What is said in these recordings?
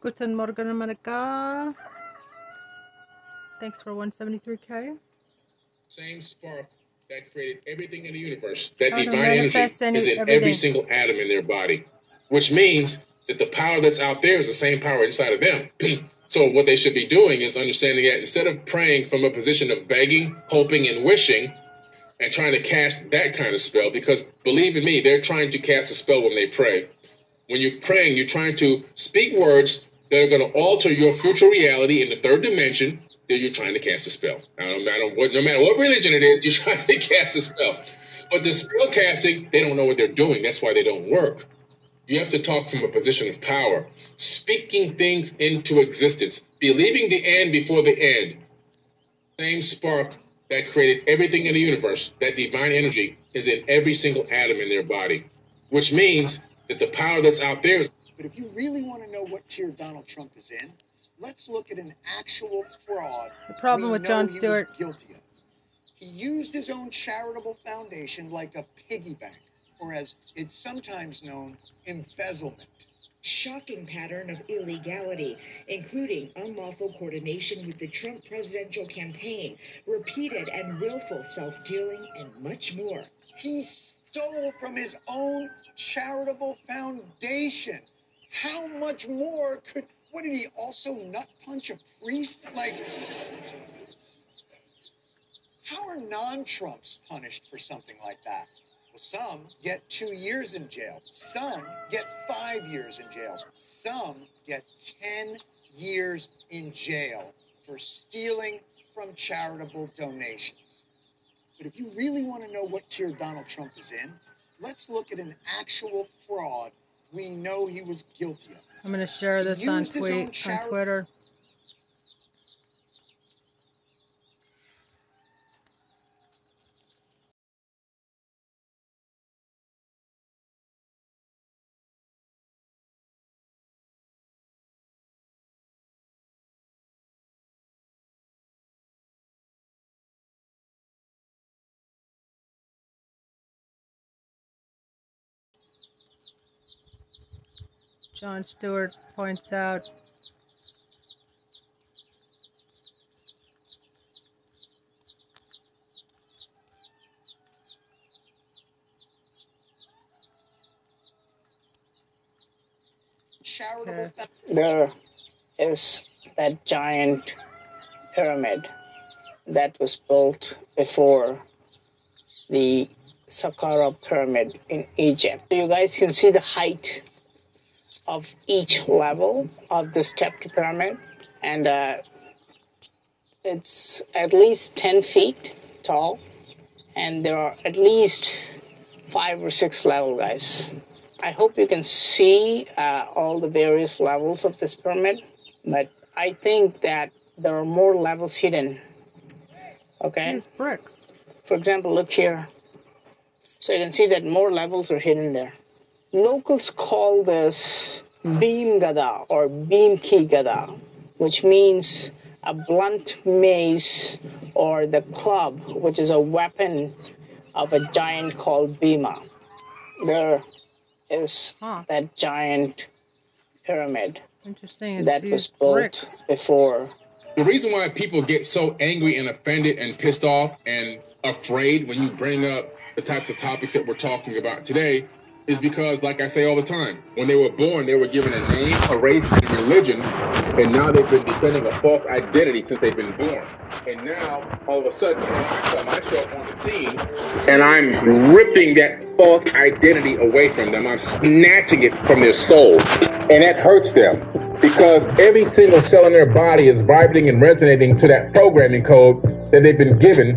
Guten Morgen, America. Thanks for 173k. same spark that created everything in the universe, that divine energy, is in every single atom in their body, which means that the power that's out there is the same power inside of them. so, what they should be doing is understanding that instead of praying from a position of begging, hoping, and wishing, and trying to cast that kind of spell, because believe in me, they're trying to cast a spell when they pray. When you're praying, you're trying to speak words that are going to alter your future reality in the third dimension. That you're trying to cast a spell. I don't, what- no matter what religion it is, you're trying to cast a spell. But the spell casting, they don't know what they're doing. That's why they don't work. You have to talk from a position of power, speaking things into existence, believing the end before the end. Same spark that created everything in the universe, that divine energy, is in every single atom in their body, which means that the power that's out there is But if you really want to know what tier Donald Trump is in, let's look at an actual fraud. The problem with John Jon he Stewart. guilty of. He used his own charitable foundation like a piggy bank, or as it's sometimes known, embezzlement. shocking pattern of illegality, including unlawful coordination with the Trump presidential campaign, repeated and willful self dealing, and much more. He stole from his own charitable foundation. How much more could? What did he also nut punch a priest? Like, how are non-Trumps punished for something like that? Well, some get two years in jail. Some get five years in jail. Some get ten years in jail for stealing from charitable donations. But if you really want to know what tier Donald Trump is in, let's look at an actual fraud we know he was guilty of. I'm going to share this on used his own tweet on Twitter. Jon Stewart points out charitable Okay. there is that giant pyramid that was built before the Saqqara pyramid in Egypt. You guys can see the height of each level of the stepped pyramid, and uh, it's at least 10 feet tall, and there are at least five or six level guys. I hope you can see uh, all the various levels of this pyramid, but I think that there are more levels hidden. Okay, here's bricks. for example, look here. So you can see that more levels are hidden there. Locals call this Bhim gada or Bhim ki gada, which means a blunt mace or the club, which is a weapon of a giant called Bhima. There is Huh. that giant pyramid Interesting. It's that was built bricks. before The reason why people get so angry and offended and pissed off and afraid when you bring up the types of topics that we're talking about today is because, like I say all the time, when they were born, they were given a name, a race, and religion, and now they've been defending a false identity since they've been born. And now, all of a sudden, I come myself on the scene, and I'm ripping that false identity away from them. I'm snatching it from their soul, and that hurts them because every single cell in their body is vibrating and resonating to that programming code that they've been given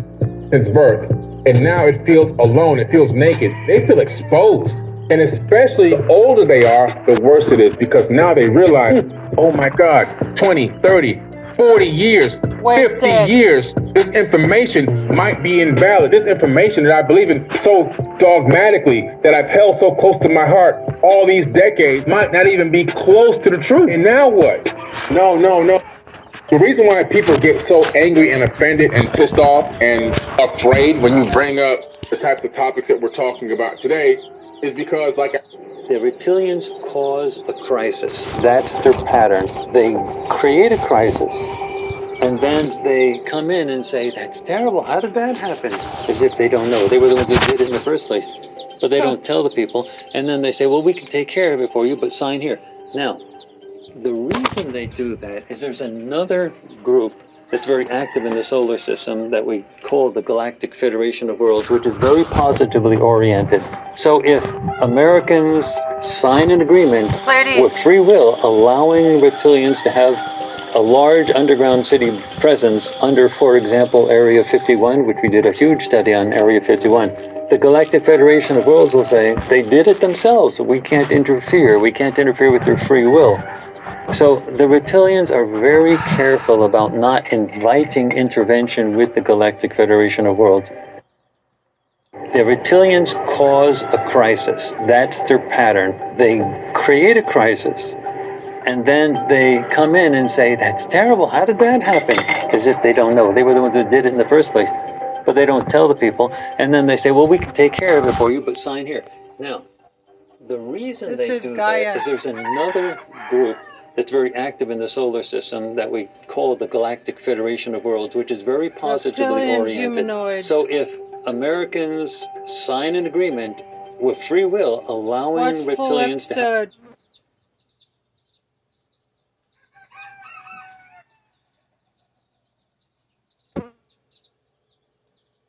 since birth. And now it feels alone, it feels naked, they feel exposed. And especially the older they are, the worse it is because now they realize, oh my God, 20, 30, 40 years, 50 years, this information might be invalid. This information that I believe in so dogmatically, that I've held so close to my heart all these decades, might not even be close to the truth. And now what? No, no, no. The reason why people get so angry and offended and pissed off and afraid when you bring up the types of topics that we're talking about today is because, like, The reptilians cause a crisis. That's their pattern. They create a crisis and then they come in and say, That's terrible. How did that happen? As if they don't know. They were the ones who did it in the first place. But they don't tell the people. And then they say, Well, we can take care of it for you, but sign here. Now, the reason they do that is there's another group that's very active in the solar system that we call the Galactic Federation of Worlds, which is very positively oriented. So if Americans sign an agreement with free will, allowing reptilians to have a large underground city presence under, for example, Area 51, which we did a huge study on Area 51. The Galactic Federation of Worlds will say they did it themselves. We can't interfere. We can't interfere with their free will. So the reptilians are very careful about not inviting intervention with the Galactic Federation of Worlds. The reptilians cause a crisis. That's their pattern. They create a crisis and then they come in and say, That's terrible. How did that happen? As if they don't know. They were the ones who did it in the first place. But they don't tell the people. And then they say, Well, we can take care of it for you, but sign here. Now, the reason This they is do Gaia. that is there's another group that's very active in the solar system that we call the Galactic Federation of Worlds, which is very positively oriented. humanoids. So if Americans sign an agreement with free will allowing Watch reptilians to have.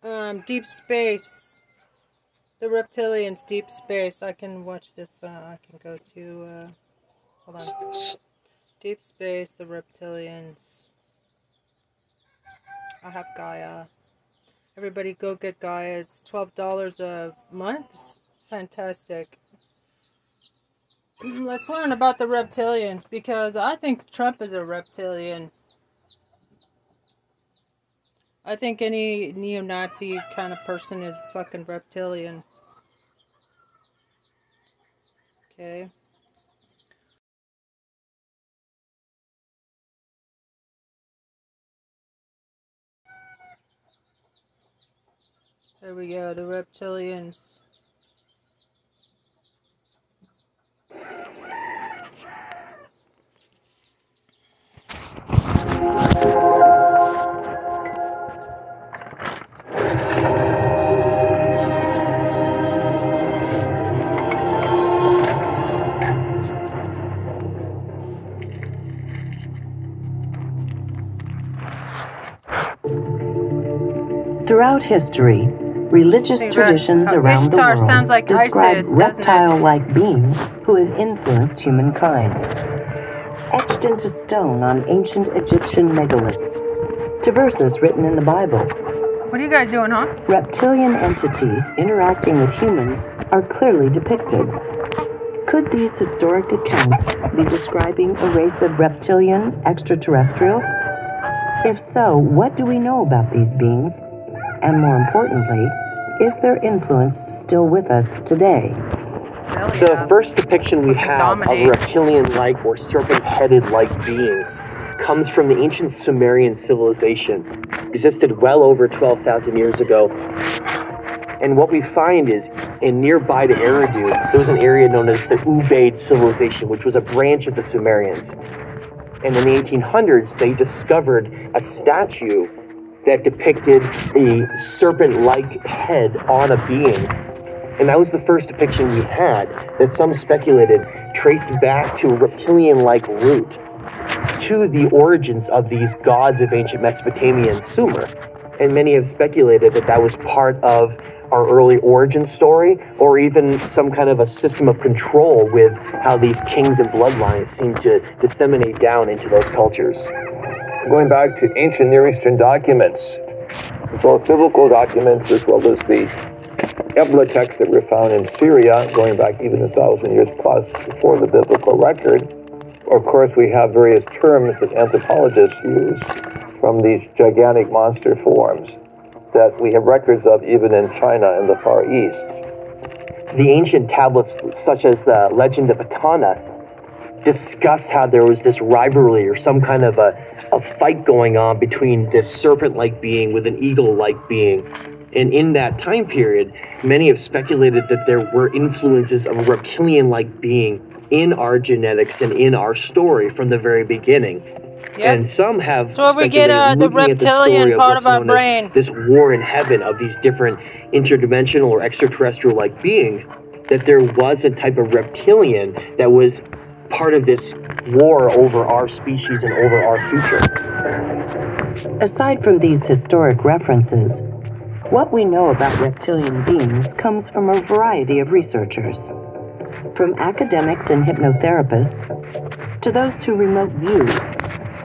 Um, Deep Space. The Reptilians, Deep Space. I can watch this. Uh, I can go to. Uh, hold on. Deep Space, the Reptilians. I have Gaia. Everybody go get Gaia. It's $12 a month. It's fantastic. Let's learn about the reptilians because I think Trump is a reptilian. I think any neo Nazi kind of person is fucking reptilian. Okay. There we go, the reptilians. Throughout history, religious traditions uh, around the world sounds like describe ISIS, doesn't it? reptile-like beings who have influenced humankind. Etched into stone on ancient Egyptian megaliths, to verses written in the Bible, What are you guys doing, huh? reptilian entities interacting with humans are clearly depicted. Could these historic accounts be describing a race of reptilian extraterrestrials? If so, what do we know about these beings? And more importantly, is their influence still with us today? Hell The yeah. first depiction we have of a reptilian-like or serpent-headed-like being comes from the ancient Sumerian civilization. Existed well over 12,000 years ago. And what we find is, in nearby to Eridu, there was an area known as the Ubaid civilization, which was a branch of the Sumerians. And in the 1800s, they discovered a statue that depicted a serpent-like head on a being and that was the first depiction we had that some speculated traced back to a reptilian like root to the origins of these gods of ancient Mesopotamia and Sumer. And many have speculated that that was part of our early origin story or even some kind of a system of control with how these kings and bloodlines seem to disseminate down into those cultures. Going back to ancient Near Eastern documents, both biblical documents as well as the Ebla texts that were found in Syria, going back even a thousand years plus before the biblical record. Of course, we have various terms that anthropologists use from these gigantic monster forms that we have records of even in China and the Far East. The ancient tablets, such as the Legend of Etana, discuss how there was this rivalry or some kind of a, a fight going on between this serpent like being with an eagle like being. And in that time period, many have speculated that there were influences of a reptilian like being in our genetics and in our story from the very beginning. Yep. And some have So we get, speculated, uh, the at the reptilian of part of our brain. This war in heaven of these different interdimensional or extraterrestrial like beings, that there was a type of reptilian that was part of this war over our species and over our future. Aside from these historic references, what we know about reptilian beings comes from a variety of researchers. From academics and hypnotherapists to those who remote view,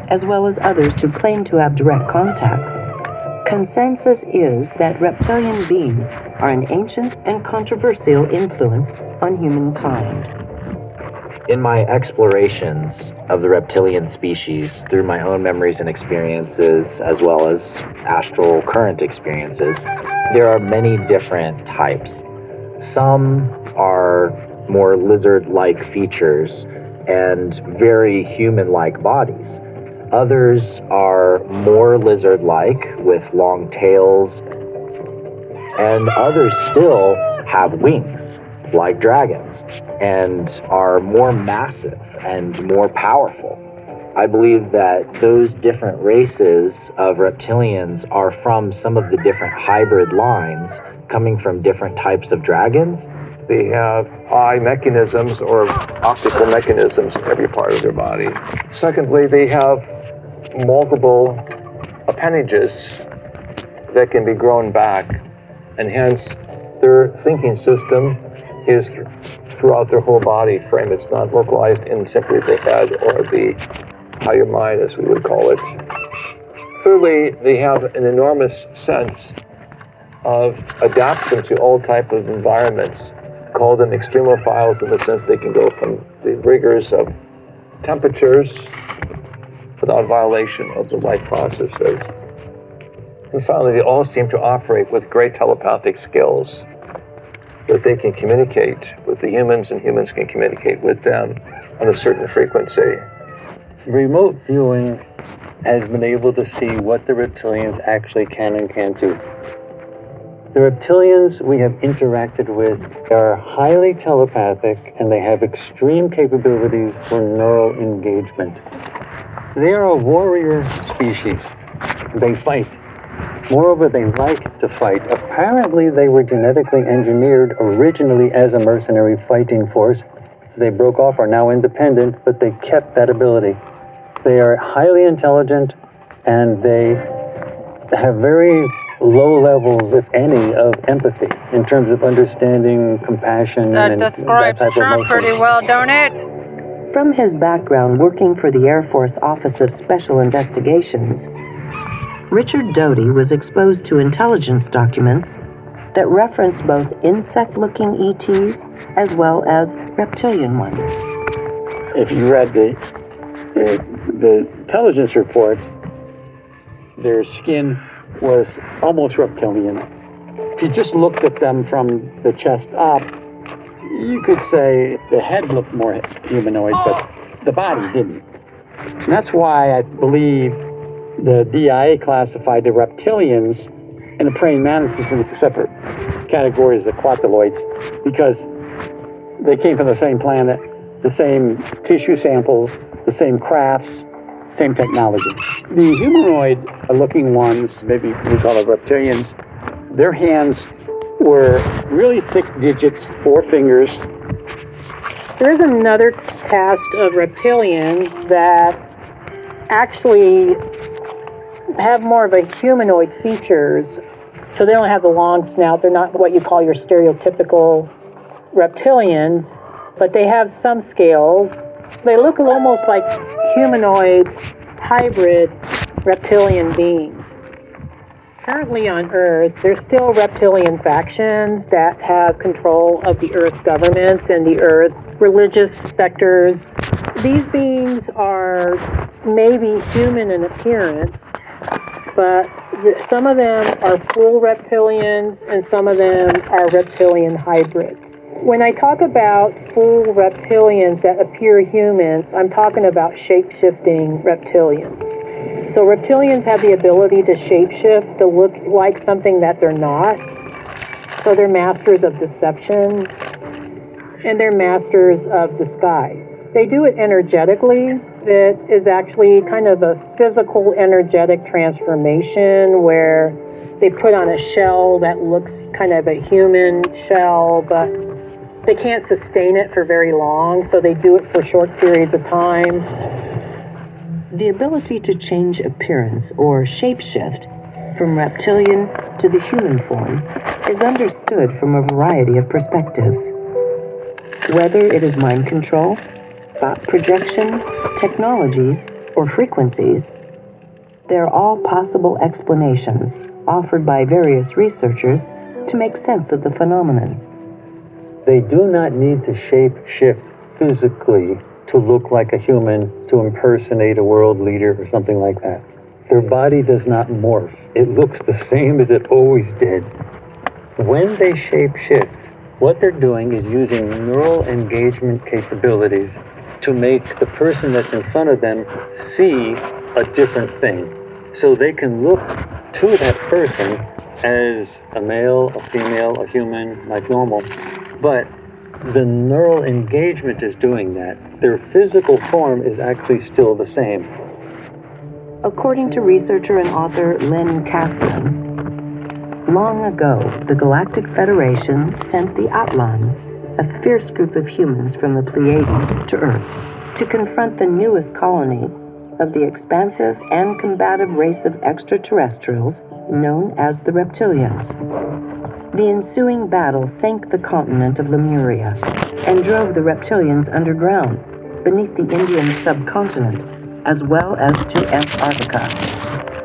as well as others who claim to have direct contacts, consensus is that reptilian beings are an ancient and controversial influence on humankind. In my explorations of the reptilian species through my own memories and experiences, as well as astral current experiences, there are many different types. Some are more lizard like features and very human like bodies. Others are more lizard like with long tails, and others still have wings like dragons and are more massive and more powerful. I believe that those different races of reptilians are from some of the different hybrid lines coming from different types of dragons. They have eye mechanisms or optical mechanisms in every part of their body. Secondly, they have multiple appendages that can be grown back, and hence their thinking system is throughout their whole body frame. It's not localized in simply the head or the higher mind, as we would call it. Thirdly, they have an enormous sense of adaptation to all type of environments. Call them extremophiles in the sense they can go from the rigors of temperatures without violation of the life processes. And finally, they all seem to operate with great telepathic skills that they can communicate with the humans and humans can communicate with them on a certain frequency. Remote viewing has been able to see what the reptilians actually can and can't do. The reptilians we have interacted with are highly telepathic and they have extreme capabilities for neural engagement. They are a warrior species. They fight. Moreover, they like to fight. Apparently, they were genetically engineered originally as a mercenary fighting force. They broke off, are now independent, but they kept that ability. They are highly intelligent and they have very low levels, if any, of empathy in terms of understanding compassion That and describes that type Trump emotion. pretty well, don't it? From his background working for the Air Force Office of Special Investigations, Richard Doty was exposed to intelligence documents that reference both insect looking ETs as well as reptilian ones. if you read the, the the intelligence reports, their skin was almost reptilian. If you just looked at them from the chest up, you could say the head looked more humanoid, but the body didn't. And that's why I believe the DIA classified the reptilians and the praying mantises in separate categories, the quataloids, because they came from the same planet, the same tissue samples, the same crafts, same technology. The humanoid looking ones, maybe we call them reptilians, their hands were really thick digits, four fingers. There is another cast of reptilians that actually have more of a humanoid features. So they don't have the long snout. They're not what you call your stereotypical reptilians, but they have some scales. They look almost like humanoid hybrid reptilian beings. Currently on Earth, there's still reptilian factions that have control of the Earth governments and the Earth religious specters. These beings are maybe human in appearance, but some of them are full reptilians and some of them are reptilian hybrids. When I talk about full reptilians that appear humans, I'm talking about shape shifting reptilians. So reptilians have the ability to shapeshift to look like something that they're not. So they're masters of deception and they're masters of disguise. They do it energetically. It is actually kind of a physical energetic transformation where they put on a shell that looks kind of a human shell, but they can't sustain it for very long, so they do it for short periods of time. The ability to change appearance or shapeshift from reptilian to the human form is understood from a variety of perspectives. Whether it is mind control, thought projection, technologies, or frequencies, they are all possible explanations offered by various researchers to make sense of the phenomenon. They do not need to shape shift physically to look like a human, to impersonate a world leader or something like that. Their body does not morph. It looks the same as it always did. When they shape shift, what they're doing is using neural engagement capabilities to make the person that's in front of them see a different thing. So they can look to that person as a male, a female, a human, like normal. But the neural engagement is doing that. Their physical form is actually still the same. According to researcher and author Lynn Caston, long ago the Galactic Federation sent the Atlans, a fierce group of humans from the Pleiades, to Earth to confront the newest colony of the expansive and combative race of extraterrestrials known as the Reptilians. The ensuing battle sank the continent of Lemuria and drove the Reptilians underground beneath the Indian subcontinent as well as to Antarctica.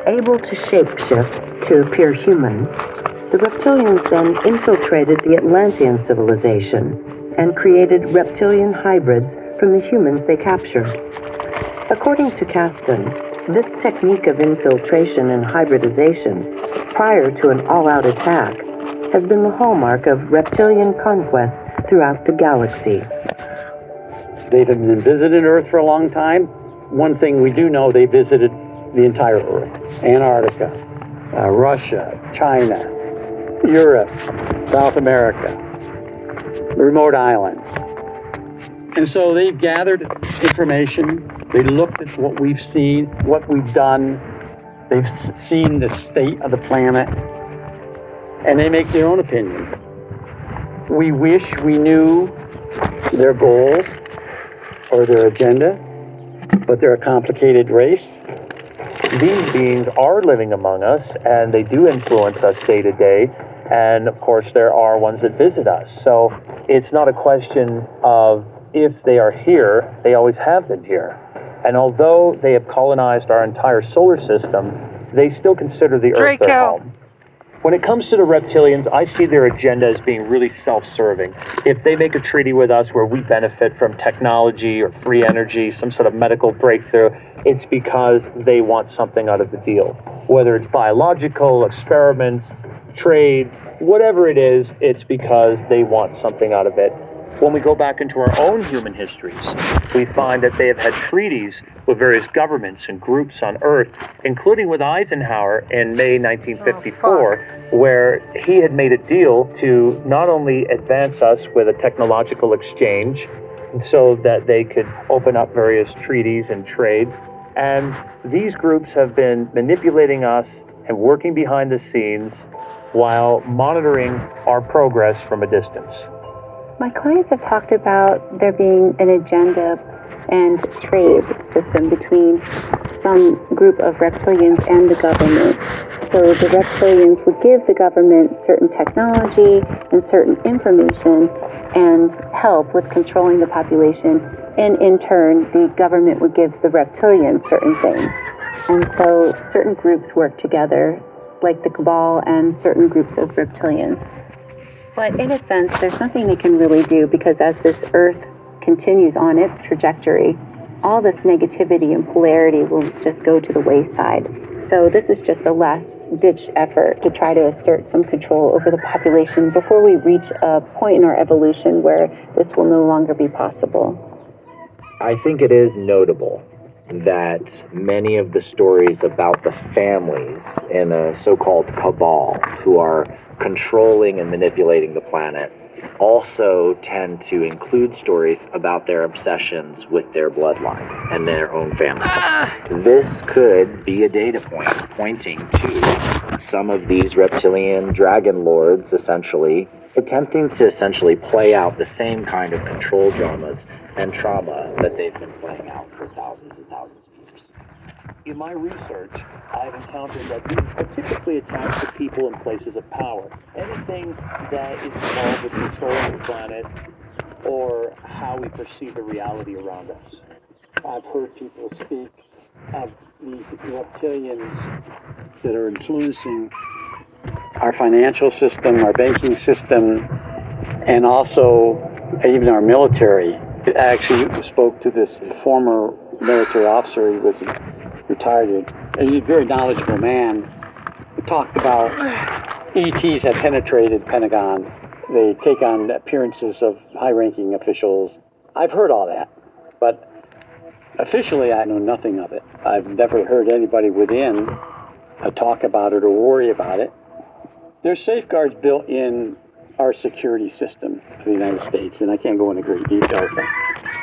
Able to shapeshift to appear human, the Reptilians then infiltrated the Atlantean civilization and created reptilian hybrids from the humans they captured. According to Caston, this technique of infiltration and hybridization, prior to an all out attack, has been the hallmark of reptilian conquest throughout the galaxy. They've been visiting Earth for a long time. One thing we do know, they visited the entire Earth Antarctica, uh, Russia, China, Europe, South America, the remote islands. And so they've gathered information. They looked at what we've seen, what we've done. They've seen the state of the planet. And they make their own opinion. We wish we knew their goal or their agenda, but they're a complicated race. These beings are living among us and they do influence us day to day. And of course, there are ones that visit us. So it's not a question of if they are here, they always have been here. And although they have colonized our entire solar system, they still consider the Earth their home. When it comes to the reptilians, I see their agenda as being really self serving. If they make a treaty with us where we benefit from technology or free energy, some sort of medical breakthrough, it's because they want something out of the deal. Whether it's biological, experiments, trade, whatever it is, it's because they want something out of it. When we go back into our own human histories, we find that they have had treaties with various governments and groups on Earth, including with Eisenhower in May 1954, where he had made a deal to not only advance us with a technological exchange so that they could open up various treaties and trade, and these groups have been manipulating us and working behind the scenes while monitoring our progress from a distance. My clients have talked about there being an agenda and trade system between some group of reptilians and the government. So the reptilians would give the government certain technology and certain information and help with controlling the population. And in turn, the government would give the reptilians certain things. And so certain groups work together, like the Cabal and certain groups of reptilians. But in a sense, there's nothing they can really do because as this Earth continues on its trajectory, all this negativity and polarity will just go to the wayside. So this is just a last ditch effort to try to assert some control over the population before we reach a point in our evolution where this will no longer be possible. I think it is notable that many of the stories about the families in a so called cabal who are controlling and manipulating the planet also tend to include stories about their obsessions with their bloodline and their own family. Ah! This could be a data point pointing to some of these reptilian dragon lords essentially attempting to essentially play out the same kind of control dramas and trauma that they've been playing out for thousands and thousands of years. In my research, I've encountered that these are typically attached to people and places of power. Anything that is involved with controlling the planet or how we perceive the reality around us. I've heard people speak of these reptilians that are influencing our financial system, our banking system, and also even our military. I actually spoke to this former military officer. He was retired. and He's a very knowledgeable man. We talked about ETs have penetrated Pentagon. They take on appearances of high-ranking officials. I've heard all that, but officially I know nothing of it. I've never heard anybody within talk about it or worry about it. There's safeguards built in our security system for the United States, and I can't go into great details.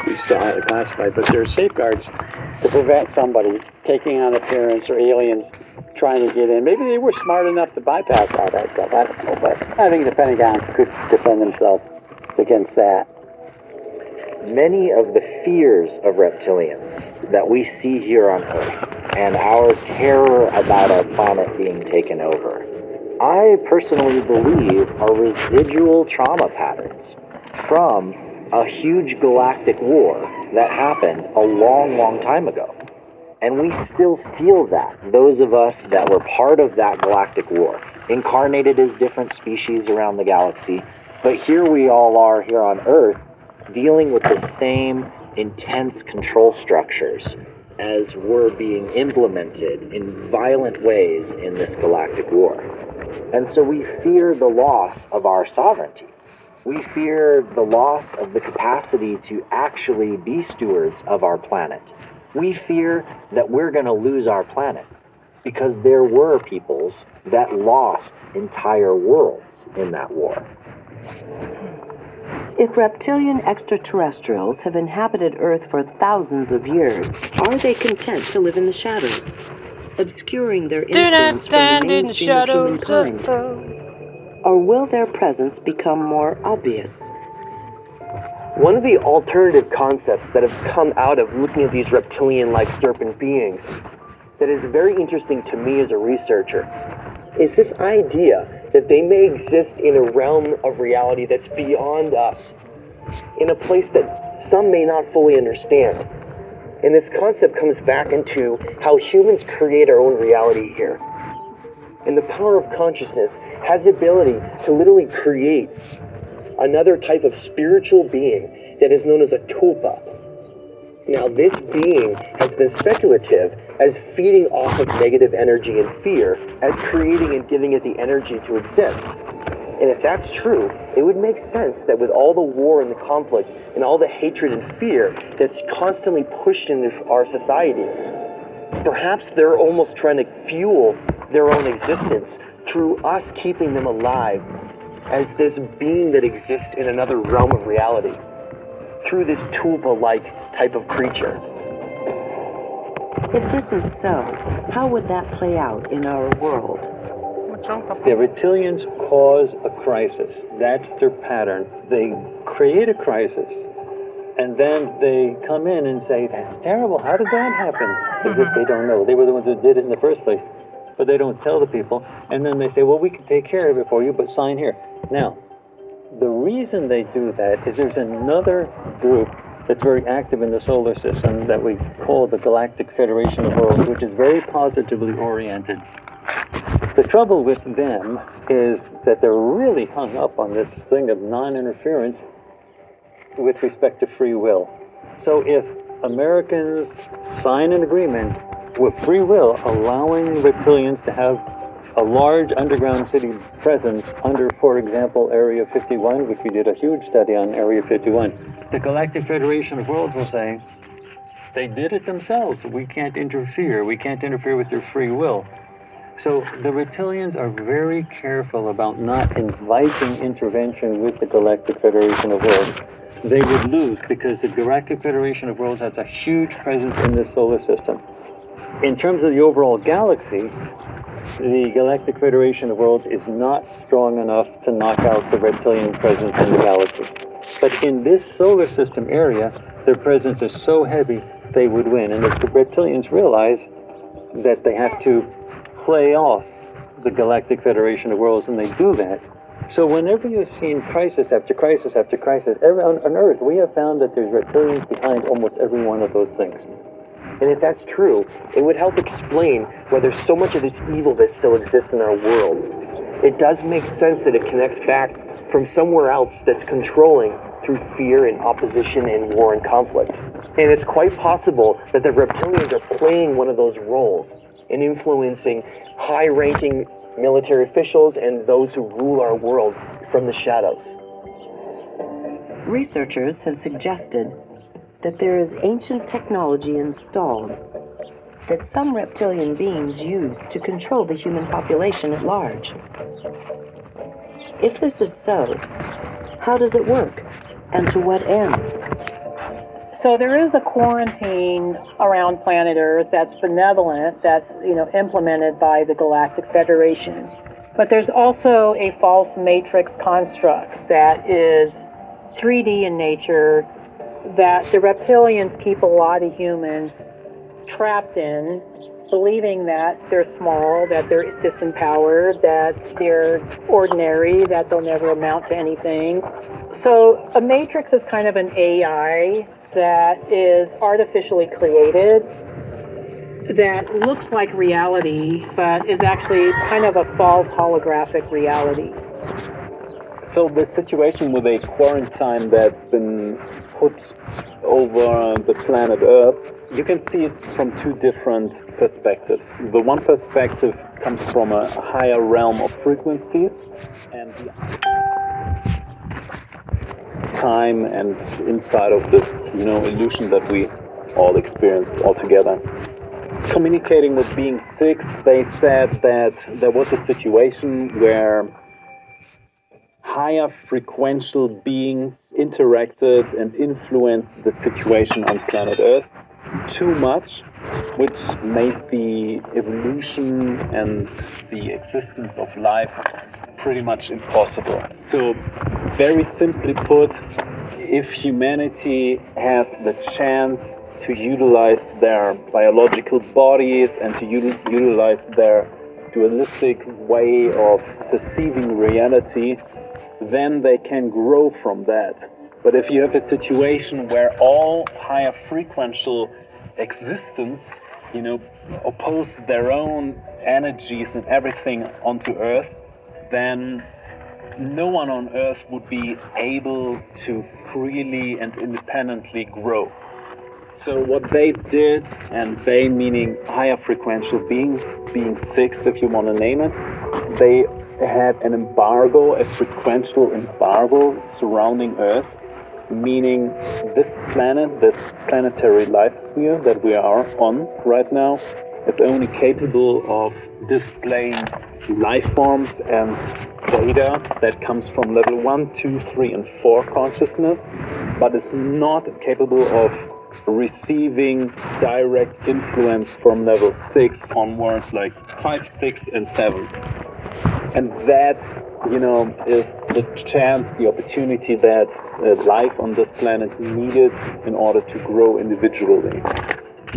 It's still highly classified, but there are safeguards to prevent somebody taking on appearance or aliens trying to get in. Maybe they were smart enough to bypass all that stuff. I don't know, but I think the Pentagon could defend themselves against that. Many of the fears of reptilians that we see here on Earth and our terror about our planet being taken over I personally believe are residual trauma patterns from a huge galactic war that happened a long, long time ago. And we still feel that, those of us that were part of that galactic war, incarnated as different species around the galaxy. But here we all are here on Earth dealing with the same intense control structures as were being implemented in violent ways in this galactic war. And so we fear the loss of our sovereignty. We fear the loss of the capacity to actually be stewards of our planet. We fear that we're going to lose our planet because there were peoples that lost entire worlds in that war. If reptilian extraterrestrials have inhabited Earth for thousands of years, are they content to live in the shadows? obscuring their Do not influence stand from the in the mainstream of shadows. humankind? Or will their presence become more obvious? One of the alternative concepts that has come out of looking at these reptilian like serpent beings that is very interesting to me as a researcher is this idea that they may exist in a realm of reality that's beyond us, in a place that some may not fully understand. And this concept comes back into how humans create our own reality here. And the power of consciousness has the ability to literally create another type of spiritual being that is known as a tulpa. Now, this being has been speculative as feeding off of negative energy and fear, as creating and giving it the energy to exist. And if that's true, it would make sense that with all the war and the conflict and all the hatred and fear that's constantly pushed into our society, perhaps they're almost trying to fuel their own existence through us keeping them alive as this being that exists in another realm of reality through this tulpa like type of creature. If this is so, how would that play out in our world? The reptilians cause a crisis. That's their pattern. They create a crisis, and then they come in and say, That's terrible. How did that happen? As if they don't know. They were the ones who did it in the first place. But they don't tell the people. And then they say, Well, we can take care of it for you, but sign here. Now, the reason they do that is there's another group that's very active in the solar system that we call the Galactic Federation of Worlds, which is very positively oriented. The trouble with them is that they're really hung up on this thing of non interference with respect to free will. So if Americans sign an agreement with free will allowing reptilians to have a large underground city presence under, for example, Area 51, which we did a huge study on Area 51, the Galactic Federation of Worlds will say, They did it themselves. We can't interfere. We can't interfere with their free will. So the reptilians are very careful about not inviting intervention with the Galactic Federation of Worlds. They would lose because the Galactic Federation of Worlds has a huge presence in this solar system. In terms of the overall galaxy, the Galactic Federation of Worlds is not strong enough to knock out the reptilian presence in the galaxy. But in this solar system area, their presence is so heavy they would win. And the reptilians realize that they have to play off the Galactic Federation of Worlds, and they do that. So whenever you've seen crisis after crisis after crisis every, on, on Earth, we have found that there's reptilians behind almost every one of those things. And if that's true, it would help explain why there's so much of this evil that still exists in our world. It does make sense that it connects back from somewhere else that's controlling through fear and opposition and war and conflict. And it's quite possible that the reptilians are playing one of those roles in influencing high ranking military officials and those who rule our world from the shadows. Researchers have suggested that there is ancient technology installed that some reptilian beings use to control the human population at large. If this is so, how does it work, and to what end? So there is a quarantine around planet Earth that's benevolent, that's you know implemented by the Galactic Federation. But there's also a false matrix construct that is 3D in nature that the reptilians keep a lot of humans trapped in, believing that they're small, that they're disempowered, that they're ordinary, that they'll never amount to anything. So a matrix is kind of an AI that is artificially created that looks like reality, but is actually kind of a false holographic reality. So the situation with a quarantine that's been put over the planet Earth, you can see it from two different perspectives. The one perspective comes from a higher realm of frequencies, and the time and inside of this, you know, illusion that we all experience all together. Communicating with being six, they said that there was a situation where higher frequential beings interacted and influenced the situation on planet Earth too much, which made the evolution and the existence of life pretty much impossible. So, very simply put, if humanity has the chance to utilize their biological bodies and to util- utilize their dualistic way of perceiving reality, then they can grow from that. But if you have a situation where all higher frequential existence, you know, oppose their own energies and everything onto Earth, then no one on Earth would be able to freely and independently grow. So what they did, and they meaning higher frequential beings, being six if you want to name it, they had an embargo, a frequential embargo surrounding Earth, meaning this planet, this planetary life sphere that we are on right now, is only capable of displaying life forms and data that comes from level 1, 2, 3, and 4 consciousness, but it's not capable of receiving direct influence from level 6 onwards, like 5, 6, and 7. And that, you know, is the chance, the opportunity that uh, life on this planet needed in order to grow individually.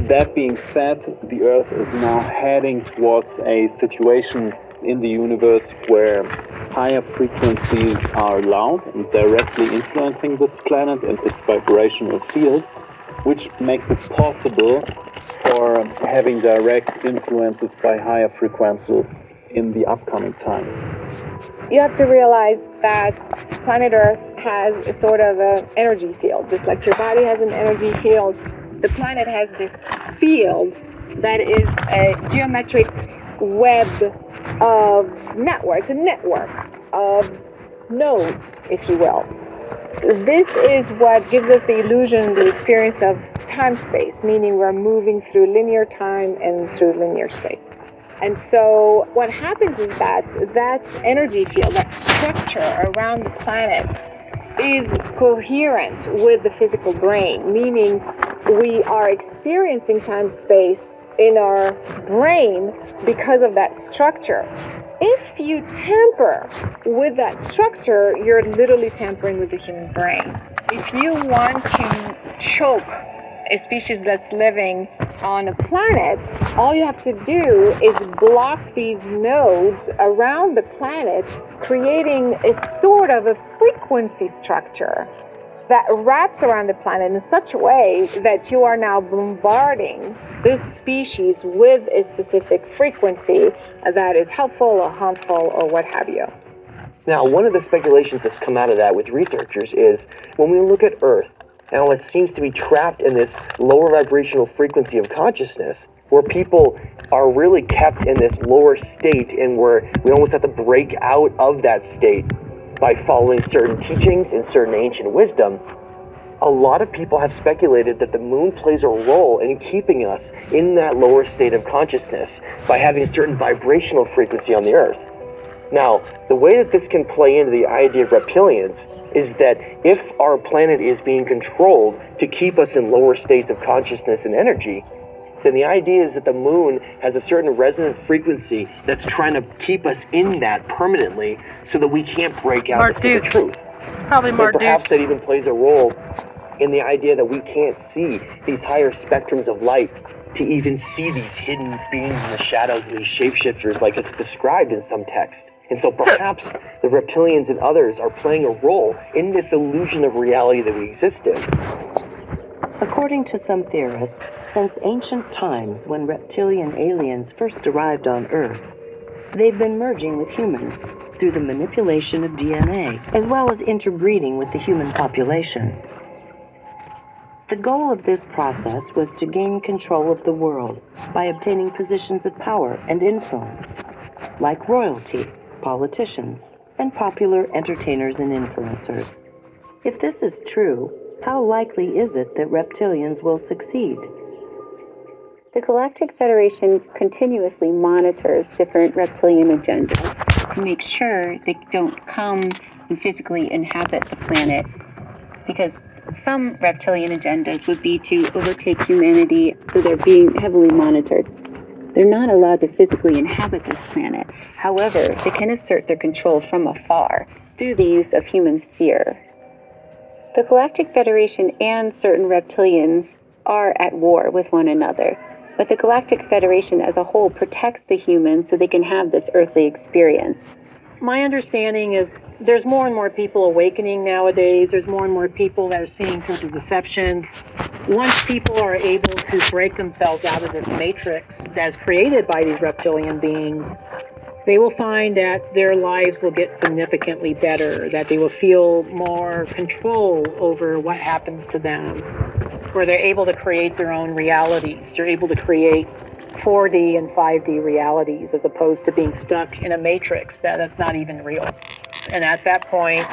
That being said, the Earth is now heading towards a situation in the universe where higher frequencies are allowed and directly influencing this planet and its vibrational field, which makes it possible for having direct influences by higher frequencies in the upcoming time. You have to realize that planet Earth has a sort of an energy field, just like your body has an energy field. The planet has this field that is a geometric web of networks, a network of nodes, if you will. This is what gives us the illusion, the experience of time space, meaning we're moving through linear time and through linear space. And so what happens is that that energy field, that structure around the planet is coherent with the physical brain, meaning we are experiencing time space in our brain because of that structure. If you tamper with that structure, you're literally tampering with the human brain. If you want to choke a species that's living on a planet, all you have to do is block these nodes around the planet, creating a sort of a frequency structure that wraps around the planet in such a way that you are now bombarding this species with a specific frequency that is helpful or harmful or what have you. Now, one of the speculations that's come out of that with researchers is when we look at Earth, and it seems to be trapped in this lower vibrational frequency of consciousness, where people are really kept in this lower state and where we almost have to break out of that state by following certain teachings and certain ancient wisdom, a lot of people have speculated that the moon plays a role in keeping us in that lower state of consciousness by having a certain vibrational frequency on the earth. Now, the way that this can play into the idea of reptilians is that if our planet is being controlled to keep us in lower states of consciousness and energy, then the idea is that the moon has a certain resonant frequency that's trying to keep us in that permanently so that we can't break out into the truth. Probably Marduk. perhaps that even plays a role in the idea that we can't see these higher spectrums of light to even see these hidden beings in the shadows and these shapeshifters like it's described in some text. And so perhaps the reptilians and others are playing a role in this illusion of reality that we exist in. According to some theorists, since ancient times when reptilian aliens first arrived on Earth, they've been merging with humans through the manipulation of DNA, as well as interbreeding with the human population. The goal of this process was to gain control of the world by obtaining positions of power and influence, like royalty, politicians, and popular entertainers and influencers. If this is true, how likely is it that reptilians will succeed? The Galactic Federation continuously monitors different reptilian agendas to make sure they don't come and physically inhabit the planet. Because some reptilian agendas would be to overtake humanity, so they're being heavily monitored. They're not allowed to physically inhabit this planet. However, they can assert their control from afar through the use of human fear. The Galactic Federation and certain reptilians are at war with one another, but the Galactic Federation as a whole protects the humans so they can have this earthly experience. My understanding is there's more and more people awakening nowadays. There's more and more people that are seeing through the deception. Once people are able to break themselves out of this matrix that's created by these reptilian beings, they will find that their lives will get significantly better, that they will feel more control over what happens to them, where they're able to create their own realities. They're able to create 4D and 5D realities as opposed to being stuck in a matrix that is not even real. And at that point,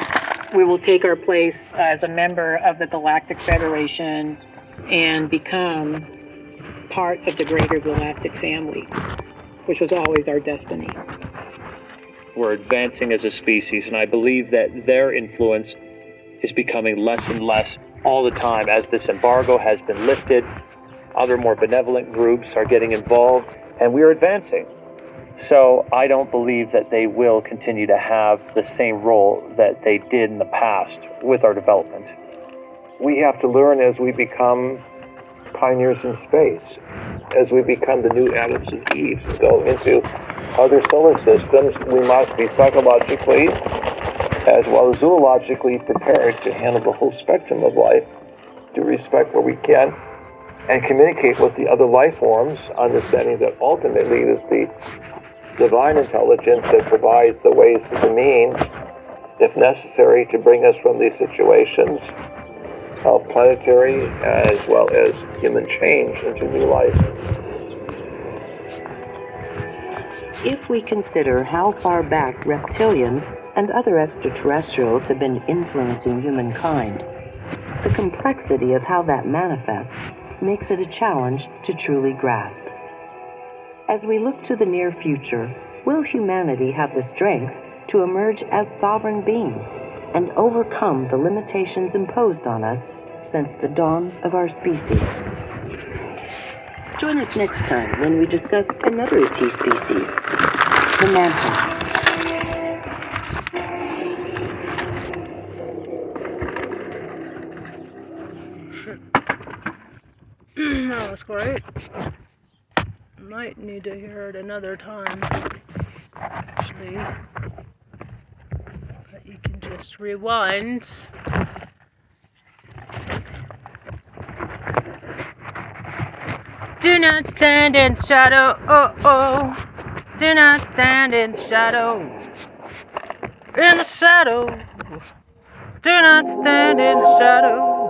we will take our place as a member of the Galactic Federation and become part of the greater galactic family, which was always our destiny. We're advancing as a species, and I believe that their influence is becoming less and less all the time as this embargo has been lifted. Other more benevolent groups are getting involved, and we are advancing. So I don't believe that they will continue to have the same role that they did in the past with our development. We have to learn as we become pioneers in space, as we become the new Adams and Eves go into other solar systems. We must be psychologically as well as zoologically prepared to handle the whole spectrum of life, to respect where we can, and communicate with the other life forms, understanding that ultimately it is the divine intelligence that provides the ways and the means, if necessary, to bring us from these situations of planetary as well as human change into new life. If we consider how far back reptilians and other extraterrestrials have been influencing humankind, the complexity of how that manifests, makes it a challenge to truly grasp. As we look to the near future, will humanity have the strength to emerge as sovereign beings and overcome the limitations imposed on us since the dawn of our species? Join us next time when we discuss another ET species, the mantis. Mm, that was great. Might need to hear it another time. Actually, but you can just rewind. Do not stand in shadow. Oh oh. Do not stand in shadow. In the shadow. Do not stand in the shadow.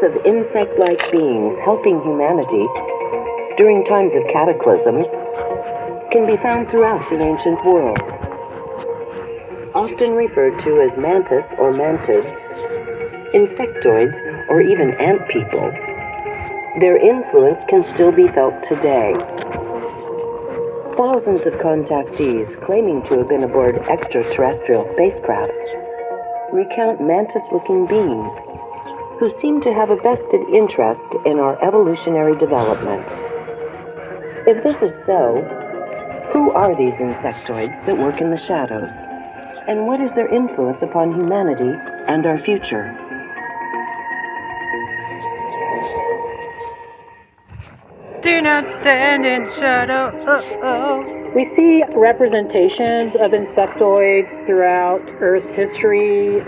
Of insect like beings helping humanity during times of cataclysms can be found throughout the ancient world. Often referred to as mantis or mantids, insectoids, or even ant people, their influence can still be felt today. Thousands of contactees claiming to have been aboard extraterrestrial spacecrafts recount mantis looking beings who seem to have a vested interest in our evolutionary development. If this is so, who are these insectoids that work in the shadows? And what is their influence upon humanity and our future? Do not stand in shadow. Oh oh. We see representations of insectoids throughout Earth's history,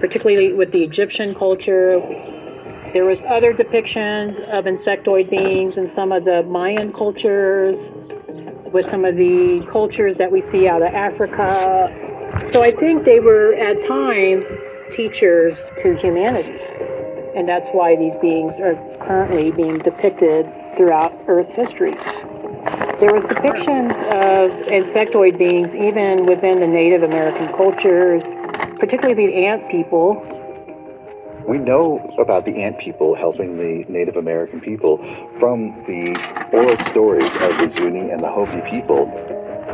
particularly with the Egyptian culture. There was other depictions of insectoid beings in some of the Mayan cultures, with some of the cultures that we see out of Africa. So I think they were at times teachers to humanity. And that's why these beings are currently being depicted throughout Earth's history. There was depictions of insectoid beings even within the Native American cultures, particularly the ant people. We know about the ant people helping the Native American people from the oral stories of the Zuni and the Hopi people,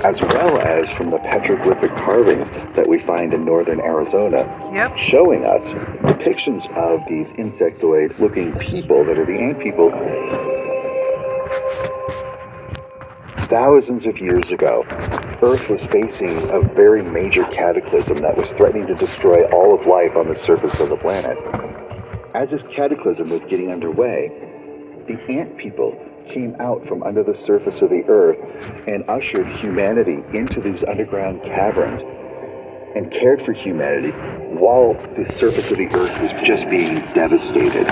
as well as from the petroglyphic carvings that we find in northern Arizona, Yep. showing us depictions of these insectoid looking people that are the ant people Thousands of years ago, Earth was facing a very major cataclysm that was threatening to destroy all of life on the surface of the planet. As this cataclysm was getting underway, the ant people came out from under the surface of the Earth and ushered humanity into these underground caverns and cared for humanity while the surface of the Earth was just being devastated.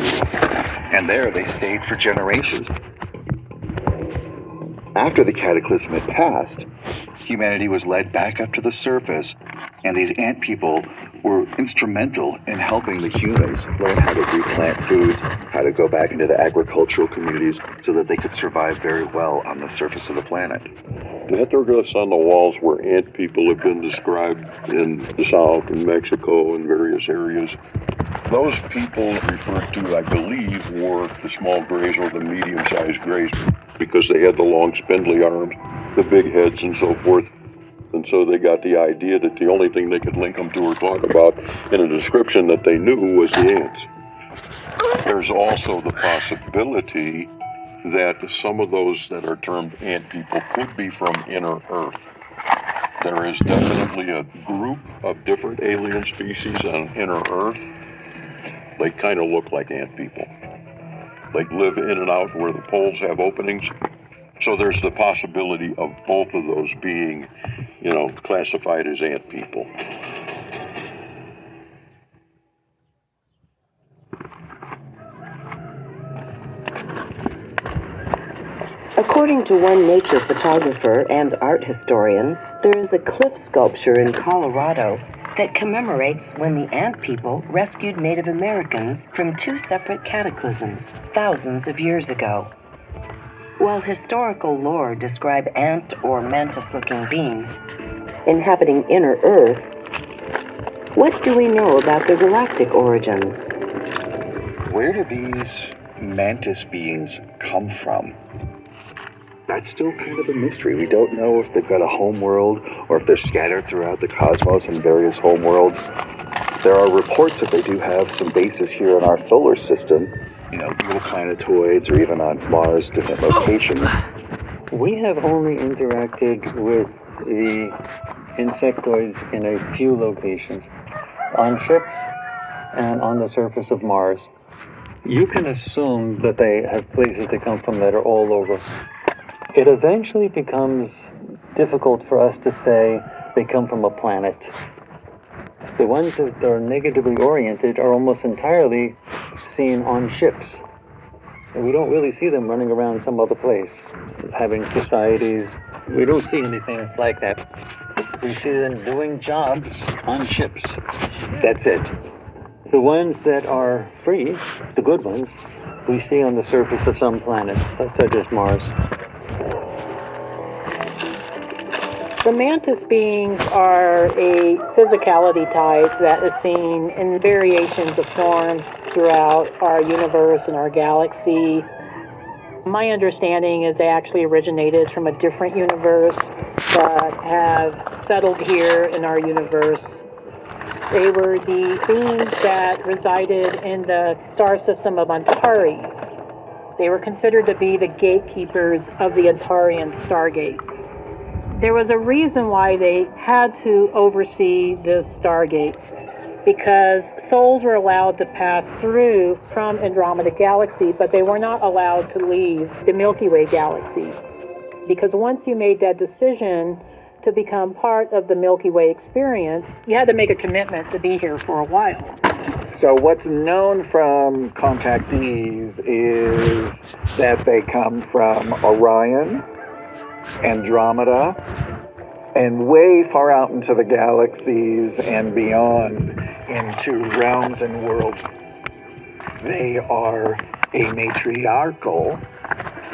And there they stayed for generations. After the cataclysm had passed, humanity was led back up to the surface, and these ant people were instrumental in helping the humans learn how to replant foods, how to go back into the agricultural communities so that they could survive very well on the surface of the planet. The Petroglyphs on the walls where ant people have been described in the South and Mexico and various areas. Those people referred to, I believe, were the small grays or the medium-sized grays because they had the long spindly arms, the big heads, and so forth. And so they got the idea that the only thing they could link them to or talk about in a description that they knew was the ants. There's also the possibility that some of those that are termed ant people could be from inner Earth. There is definitely a group of different alien species on inner Earth. They kind of look like ant people. They live in and out where the poles have openings. So there's the possibility of both of those being, you know, classified as ant people. According to one nature photographer and art historian, there is a cliff sculpture in Colorado that commemorates when the ant people rescued Native Americans from two separate cataclysms thousands of years ago. While historical lore describe ant or mantis looking beings inhabiting inner Earth, what do we know about their galactic origins? Where do these mantis beings come from? That's still kind of a mystery. We don't know if they've got a home world or if they're scattered throughout the cosmos in various home worlds. There are reports that they do have some bases here in our solar system, you know, little planetoids or even on Mars, different locations. We have only interacted with the insectoids in a few locations on ships and on the surface of Mars. You can assume that they have places they come from that are all over. It eventually becomes difficult for us to say they come from a planet. The ones that are negatively oriented are almost entirely seen on ships. And we don't really see them running around some other place, having societies. We don't see anything like that. We see them doing jobs on ships. That's it. The ones that are free, the good ones, we see on the surface of some planets, such as Mars. The mantis beings are a physicality type that is seen in variations of forms throughout our universe and our galaxy. My understanding is they actually originated from a different universe but have settled here in our universe. They were the beings that resided in the star system of Antares. They were considered to be the gatekeepers of the Antarian Stargate there was a reason why they had to oversee this Stargate because souls were allowed to pass through from Andromeda Galaxy, but they were not allowed to leave the Milky Way galaxy. Because once you made that decision to become part of the Milky Way experience, you had to make a commitment to be here for a while. So, what's known from contactees is that they come from Orion, Andromeda, and way far out into the galaxies and beyond into realms and worlds. They are a matriarchal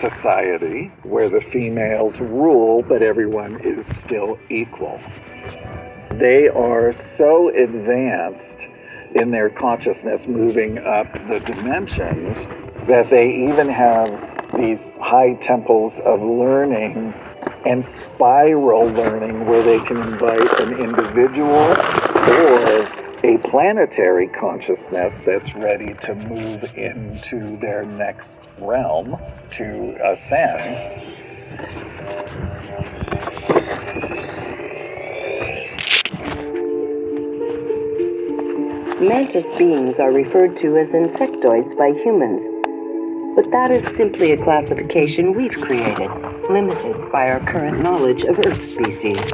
society where the females rule, but everyone is still equal. They are so advanced in their consciousness moving up the dimensions that they even have these high temples of learning and spiral learning where they can invite an individual or a planetary consciousness that's ready to move into their next realm to ascend. Mantis beings are referred to as insectoids by humans but that is simply a classification we've created, limited by our current knowledge of Earth species.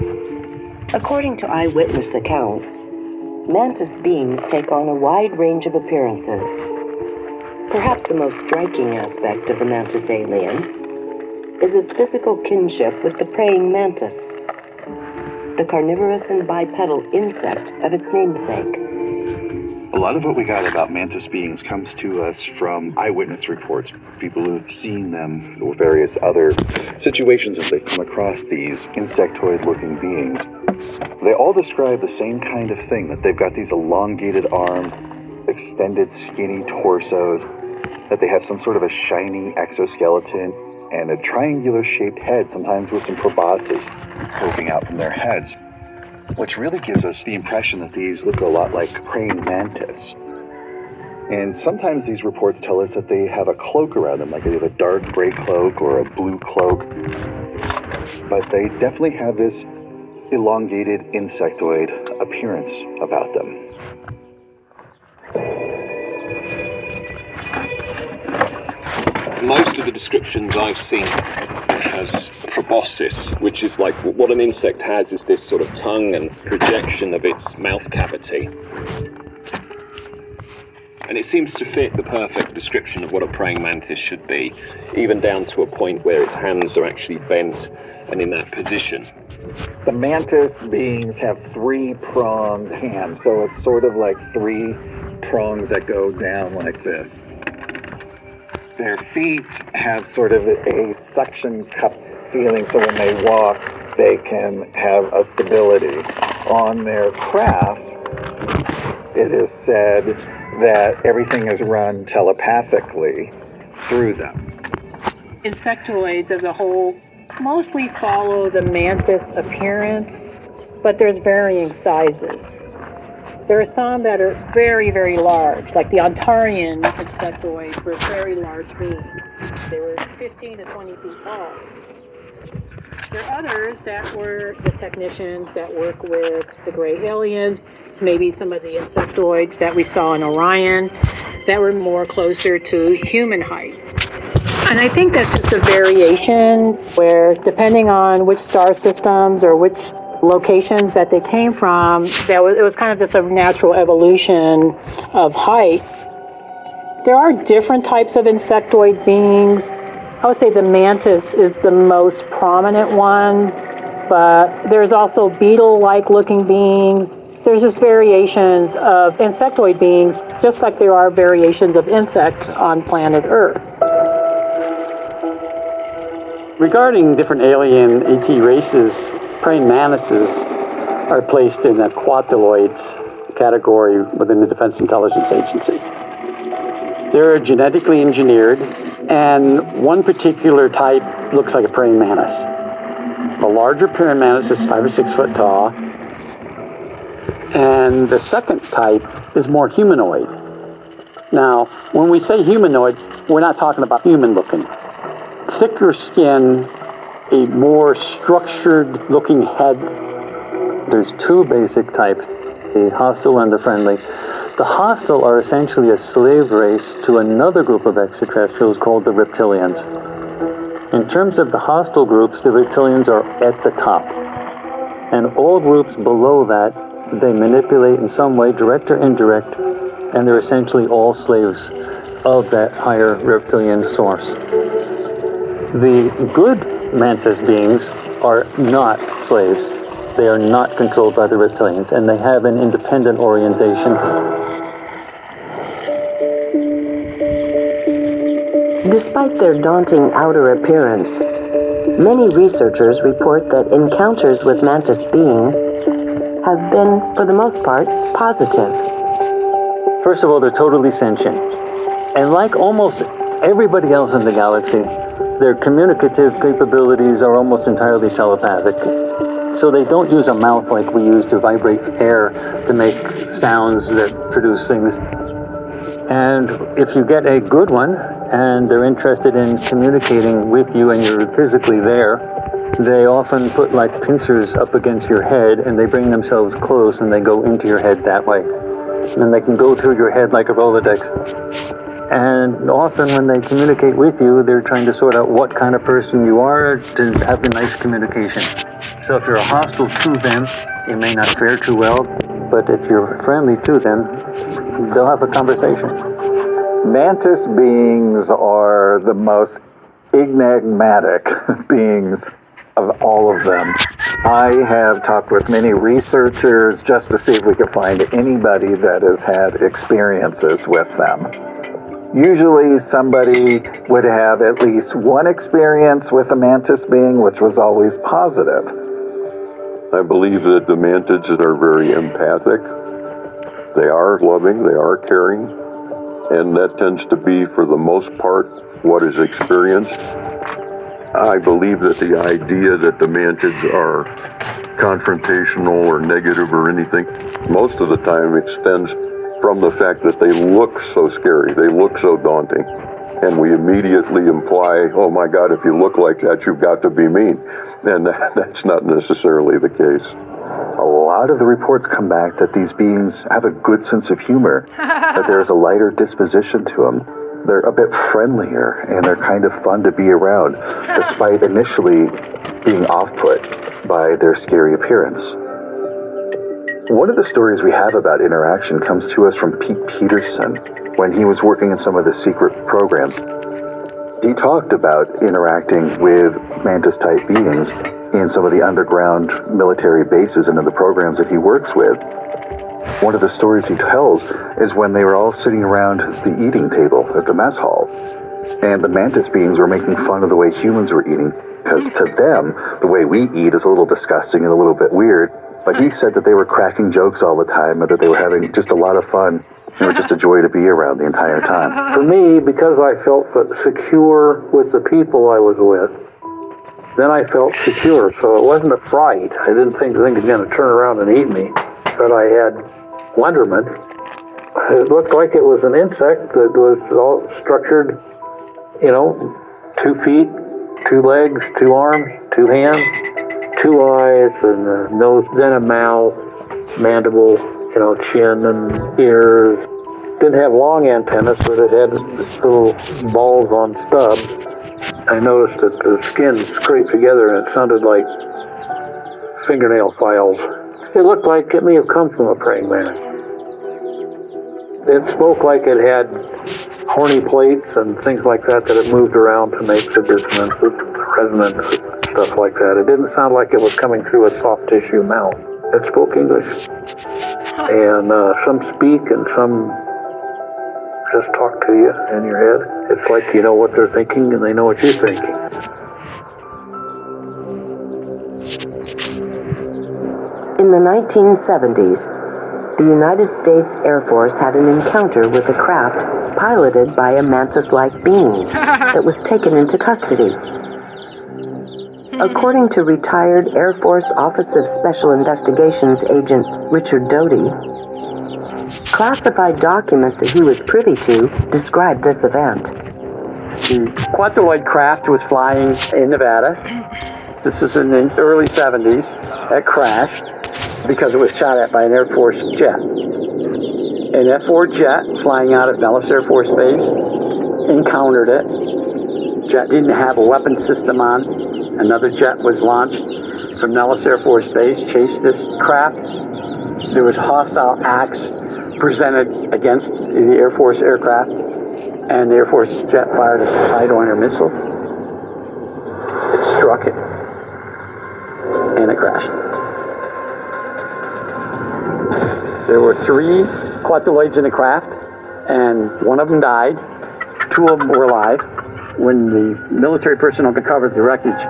According to eyewitness accounts, mantis beings take on a wide range of appearances. Perhaps the most striking aspect of the mantis alien is its physical kinship with the praying mantis, the carnivorous and bipedal insect of its namesake. A lot of what we got about mantis beings comes to us from eyewitness reports, people who've seen them, or various other situations as they come across these insectoid looking beings. They all describe the same kind of thing that they've got these elongated arms, extended skinny torsos, that they have some sort of a shiny exoskeleton, and a triangular shaped head, sometimes with some proboscis poking out from their heads which really gives us the impression that these look a lot like praying mantis. And sometimes these reports tell us that they have a cloak around them, like they have a dark gray cloak or a blue cloak. But they definitely have this elongated insectoid appearance about them. Most of the descriptions I've seen has proboscis, which is like what an insect has is this sort of tongue and projection of its mouth cavity. And it seems to fit the perfect description of what a praying mantis should be, even down to a point where its hands are actually bent and in that position. The mantis beings have three pronged hands, so it's sort of like three prongs that go down like this. Their feet have sort of a suction cup feeling, so when they walk, they can have a stability. On their crafts, it is said that everything is run telepathically through them. Insectoids as a whole mostly follow the mantis appearance, but there's varying sizes. There are some that are very, very large, like the Antarian insectoids were very large beings. They were 15 to 20 feet tall. There are others that were the technicians that work with the gray aliens, maybe some of the insectoids that we saw in Orion that were more closer to human height. And I think that's just a variation where, depending on which star systems or which locations that they came from, that was, it was kind of just a natural evolution of height. There are different types of insectoid beings. I would say the mantis is the most prominent one, but there's also beetle like looking beings. There's just variations of insectoid beings, just like there are variations of insects on planet Earth. Regarding different alien ET races, praying mantises are placed in the quadriloids category within the Defense Intelligence Agency. They're genetically engineered, and one particular type looks like a praying mantis. The larger praying mantis is five or six foot tall, and the second type is more humanoid. Now, when we say humanoid, we're not talking about human looking. Thicker skin, a more structured looking head. There's two basic types the hostile and the friendly. The hostile are essentially a slave race to another group of extraterrestrials called the reptilians. In terms of the hostile groups, the reptilians are at the top. And all groups below that, they manipulate in some way, direct or indirect, and they're essentially all slaves of that higher reptilian source. The good mantis beings are not slaves. They are not controlled by the reptilians, and they have an independent orientation. Despite their daunting outer appearance, many researchers report that encounters with mantis beings have been, for the most part, positive. First of all, they're totally sentient. And like almost everybody else in the galaxy, their communicative capabilities are almost entirely telepathic. So they don't use a mouth like we use to vibrate air to make sounds that produce things. And if you get a good one and they're interested in communicating with you and you're physically there, they often put like pincers up against your head and they bring themselves close and they go into your head that way. And they can go through your head like a Rolodex. And often when they communicate with you, they're trying to sort out what kind of person you are to have a nice communication. So if you're hostile to them, it may not fare too well, but if you're friendly to them, they'll have a conversation. Mantis beings are the most enigmatic beings of all of them. I have talked with many researchers just to see if we could find anybody that has had experiences with them. Usually, somebody would have at least one experience with a mantis being, which was always positive. I believe that the mantids are very empathic. They are loving, they are caring, and that tends to be, for the most part, what is experienced. I believe that the idea that the mantids are confrontational or negative or anything, most of the time extends from the fact that they look so scary, they look so daunting. And we immediately imply, oh my God, if you look like that, you've got to be mean. And that's not necessarily the case. A lot of the reports come back that these beings have a good sense of humor, that there's a lighter disposition to them. They're a bit friendlier and they're kind of fun to be around, despite initially being off put by their scary appearance. One of the stories we have about interaction comes to us from Pete Peterson when he was working in some of the secret programs. He talked about interacting with mantis type beings in some of the underground military bases and in the programs that he works with. One of the stories he tells is when they were all sitting around the eating table at the mess hall, and the mantis beings were making fun of the way humans were eating, because to them, the way we eat is a little disgusting and a little bit weird. But he said that they were cracking jokes all the time and that they were having just a lot of fun. They were just a joy to be around the entire time. For me, because I felt secure with the people I was with, then I felt secure. So it wasn't a fright. I didn't think the thing was going to turn around and eat me. But I had wonderment. It looked like it was an insect that was all structured, you know, two feet, two legs, two arms, two hands, two eyes, and a nose, then a mouth, mandible, you know, chin and ears. Didn't have long antennas, but it had little balls on stubs. I noticed that the skin scraped together and it sounded like fingernail files. It looked like it may have come from a praying mantis. It spoke like it had horny plates and things like that that it moved around to make the dissonances, resonances, stuff like that. It didn't sound like it was coming through a soft tissue mouth. It spoke English. And uh, some speak and some just talk to you in your head. It's like you know what they're thinking and they know what you're thinking. In the 1970s, the United States Air Force had an encounter with a craft piloted by a mantis like being that was taken into custody. According to retired Air Force Office of Special Investigations agent Richard Doty, classified documents that he was privy to describe this event. The Quadriloid craft was flying in Nevada. This is in the early 70s. It crashed because it was shot at by an Air Force jet. An F 4 jet flying out of Nellis Air Force Base encountered it. Jet didn't have a weapon system on. Another jet was launched from Nellis Air Force Base, chased this craft. There was hostile acts presented against the Air Force aircraft, and the Air Force jet fired a Sidewinder missile. It struck it, and it crashed. There were three quadriloids in the craft, and one of them died. Two of them were alive. When the military personnel recovered the wreckage,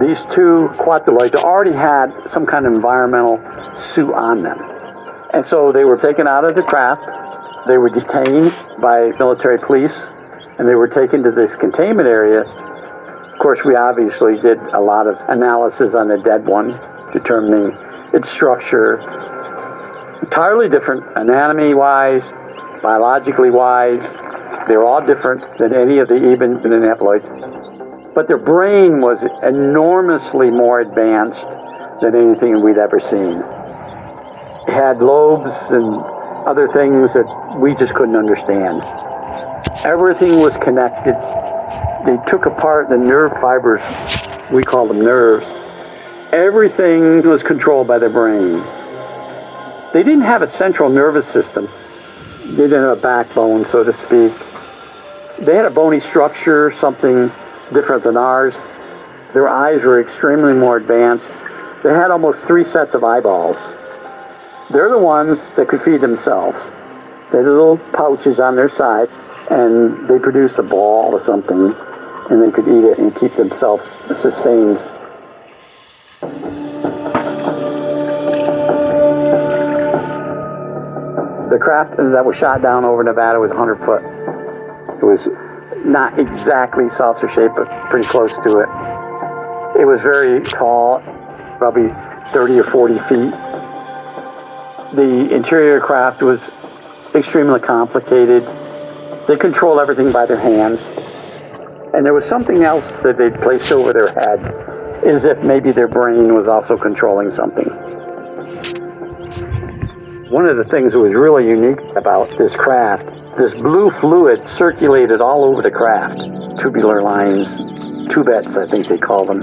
these two quadriloids already had some kind of environmental suit on them. And so they were taken out of the craft. They were detained by military police, and they were taken to this containment area. Of course, we obviously did a lot of analysis on the dead one, determining its structure, entirely different anatomy wise, biologically wise. They're all different than any of the even anaploids. But their brain was enormously more advanced than anything we'd ever seen. It had lobes and other things that we just couldn't understand. Everything was connected. They took apart the nerve fibers, we call them nerves. Everything was controlled by the brain. They didn't have a central nervous system. They didn't have a backbone, so to speak. They had a bony structure, something different than ours. Their eyes were extremely more advanced. They had almost three sets of eyeballs. They're the ones that could feed themselves. They had little pouches on their side, and they produced a ball or something, and they could eat it and keep themselves sustained. The craft that was shot down over Nevada was 100 foot. It was not exactly saucer shaped, but pretty close to it. It was very tall, probably 30 or 40 feet. The interior craft was extremely complicated. They controlled everything by their hands. And there was something else that they'd placed over their head, as if maybe their brain was also controlling something. One of the things that was really unique about this craft, this blue fluid circulated all over the craft. Tubular lines, tubettes, I think they call them.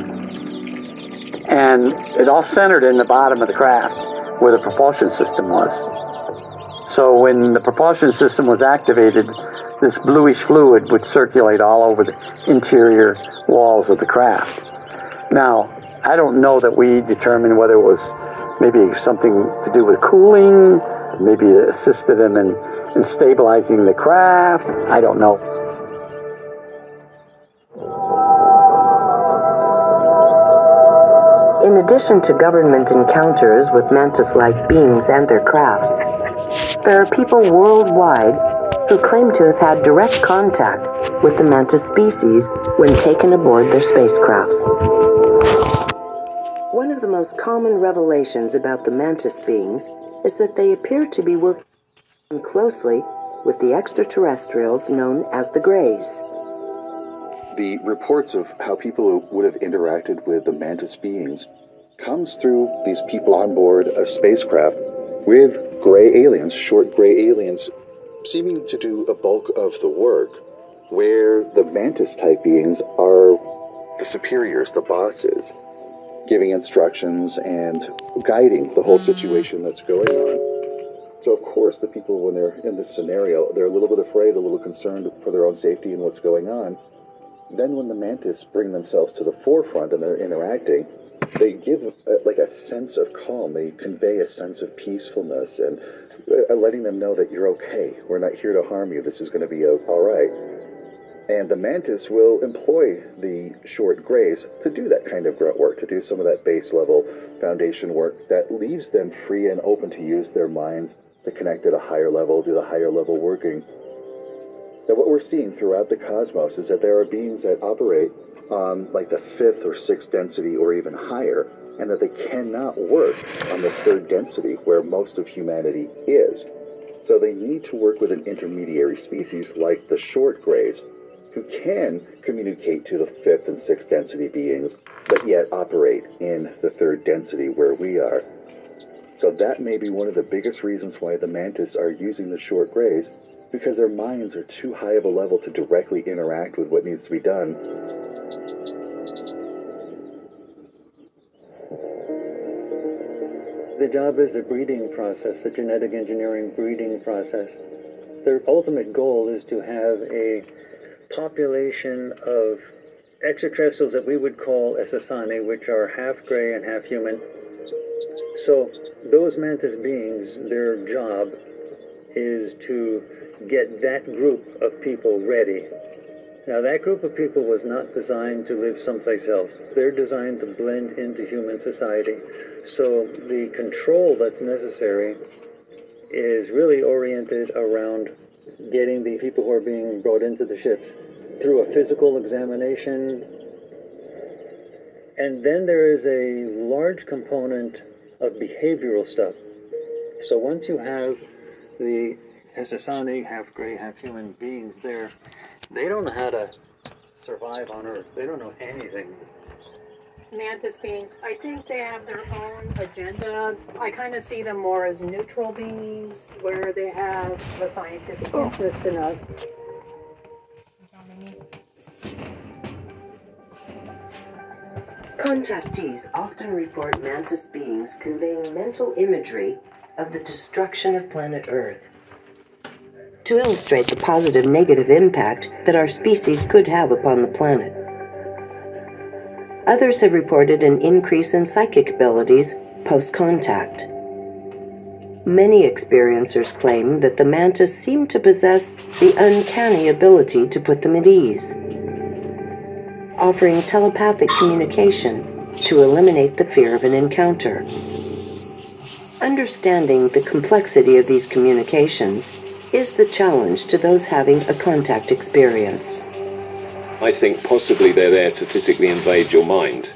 And it all centered in the bottom of the craft where the propulsion system was. So when the propulsion system was activated, this bluish fluid would circulate all over the interior walls of the craft. Now, I don't know that we determined whether it was maybe something to do with cooling, maybe assisted them in, in stabilizing the craft. I don't know. In addition to government encounters with mantis like beings and their crafts, there are people worldwide who claim to have had direct contact with the mantis species when taken aboard their spacecrafts. One of the most common revelations about the mantis beings is that they appear to be working closely with the extraterrestrials known as the Greys. The reports of how people would have interacted with the mantis beings comes through these people on board a spacecraft with gray aliens, short gray aliens, seeming to do a bulk of the work, where the mantis type beings are the superiors, the bosses, giving instructions and guiding the whole situation that's going on. So, of course, the people, when they're in this scenario, they're a little bit afraid, a little concerned for their own safety and what's going on. Then, when the mantis bring themselves to the forefront and they're interacting, they give a, like a sense of calm. They convey a sense of peacefulness and uh, letting them know that you're okay. We're not here to harm you. This is going to be uh, all right. And the mantis will employ the short grays to do that kind of grunt work, to do some of that base level foundation work that leaves them free and open to use their minds to connect at a higher level, do the higher level working. Now, what we're seeing throughout the cosmos is that there are beings that operate on like the fifth or sixth density or even higher, and that they cannot work on the third density where most of humanity is. So they need to work with an intermediary species like the short grays, who can communicate to the fifth and sixth density beings, but yet operate in the third density where we are. So that may be one of the biggest reasons why the mantis are using the short grays, because their minds are too high of a level to directly interact with what needs to be done. The job is a breeding process, a genetic engineering breeding process. Their ultimate goal is to have a population of extraterrestrials that we would call Essassani, which are half gray and half human. So those mantis beings, their job is to get that group of people ready. Now, that group of people was not designed to live someplace else. They're designed to blend into human society. So the control that's necessary is really oriented around getting the people who are being brought into the ships through a physical examination. And then there is a large component of behavioral stuff. So once you have the Essassani, half gray, half human beings there, they don't know how to survive on Earth. They don't know anything. Mantis beings, I think they have their own agenda. I kind of see them more as neutral beings where they have a scientific oh. interest in us. Contactees often report mantis beings conveying mental imagery of the destruction of planet Earth. To illustrate the positive negative impact that our species could have upon the planet. Others have reported an increase in psychic abilities post contact. Many experiencers claim that the mantis seem to possess the uncanny ability to put them at ease, offering telepathic communication to eliminate the fear of an encounter. Understanding the complexity of these communications is the challenge to those having a contact experience. I think possibly they're there to physically invade your mind,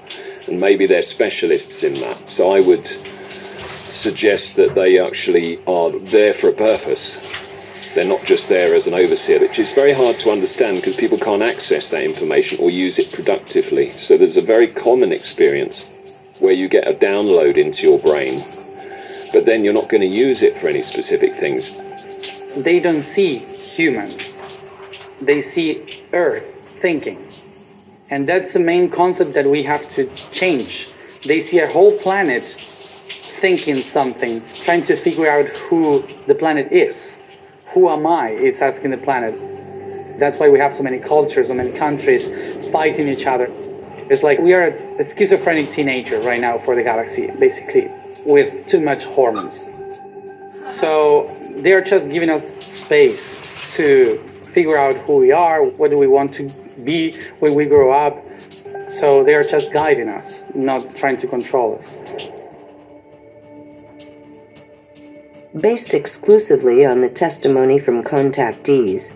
and maybe they're specialists in that. So I would suggest that they actually are there for a purpose. They're not just there as an overseer, which is very hard to understand because people can't access that information or use it productively. So there's a very common experience where you get a download into your brain, but then you're not going to use it for any specific things. They don't see humans, they see Earth thinking. And that's the main concept that we have to change. They see a whole planet thinking something, trying to figure out who the planet is. Who am I? Is asking the planet. That's why we have so many cultures, so many countries fighting each other. It's like we are a schizophrenic teenager right now for the galaxy, basically, with too much hormones. So they're just giving us space to figure out who we are, what do we want to be when we grow up. So they are just guiding us, not trying to control us. Based exclusively on the testimony from contactees,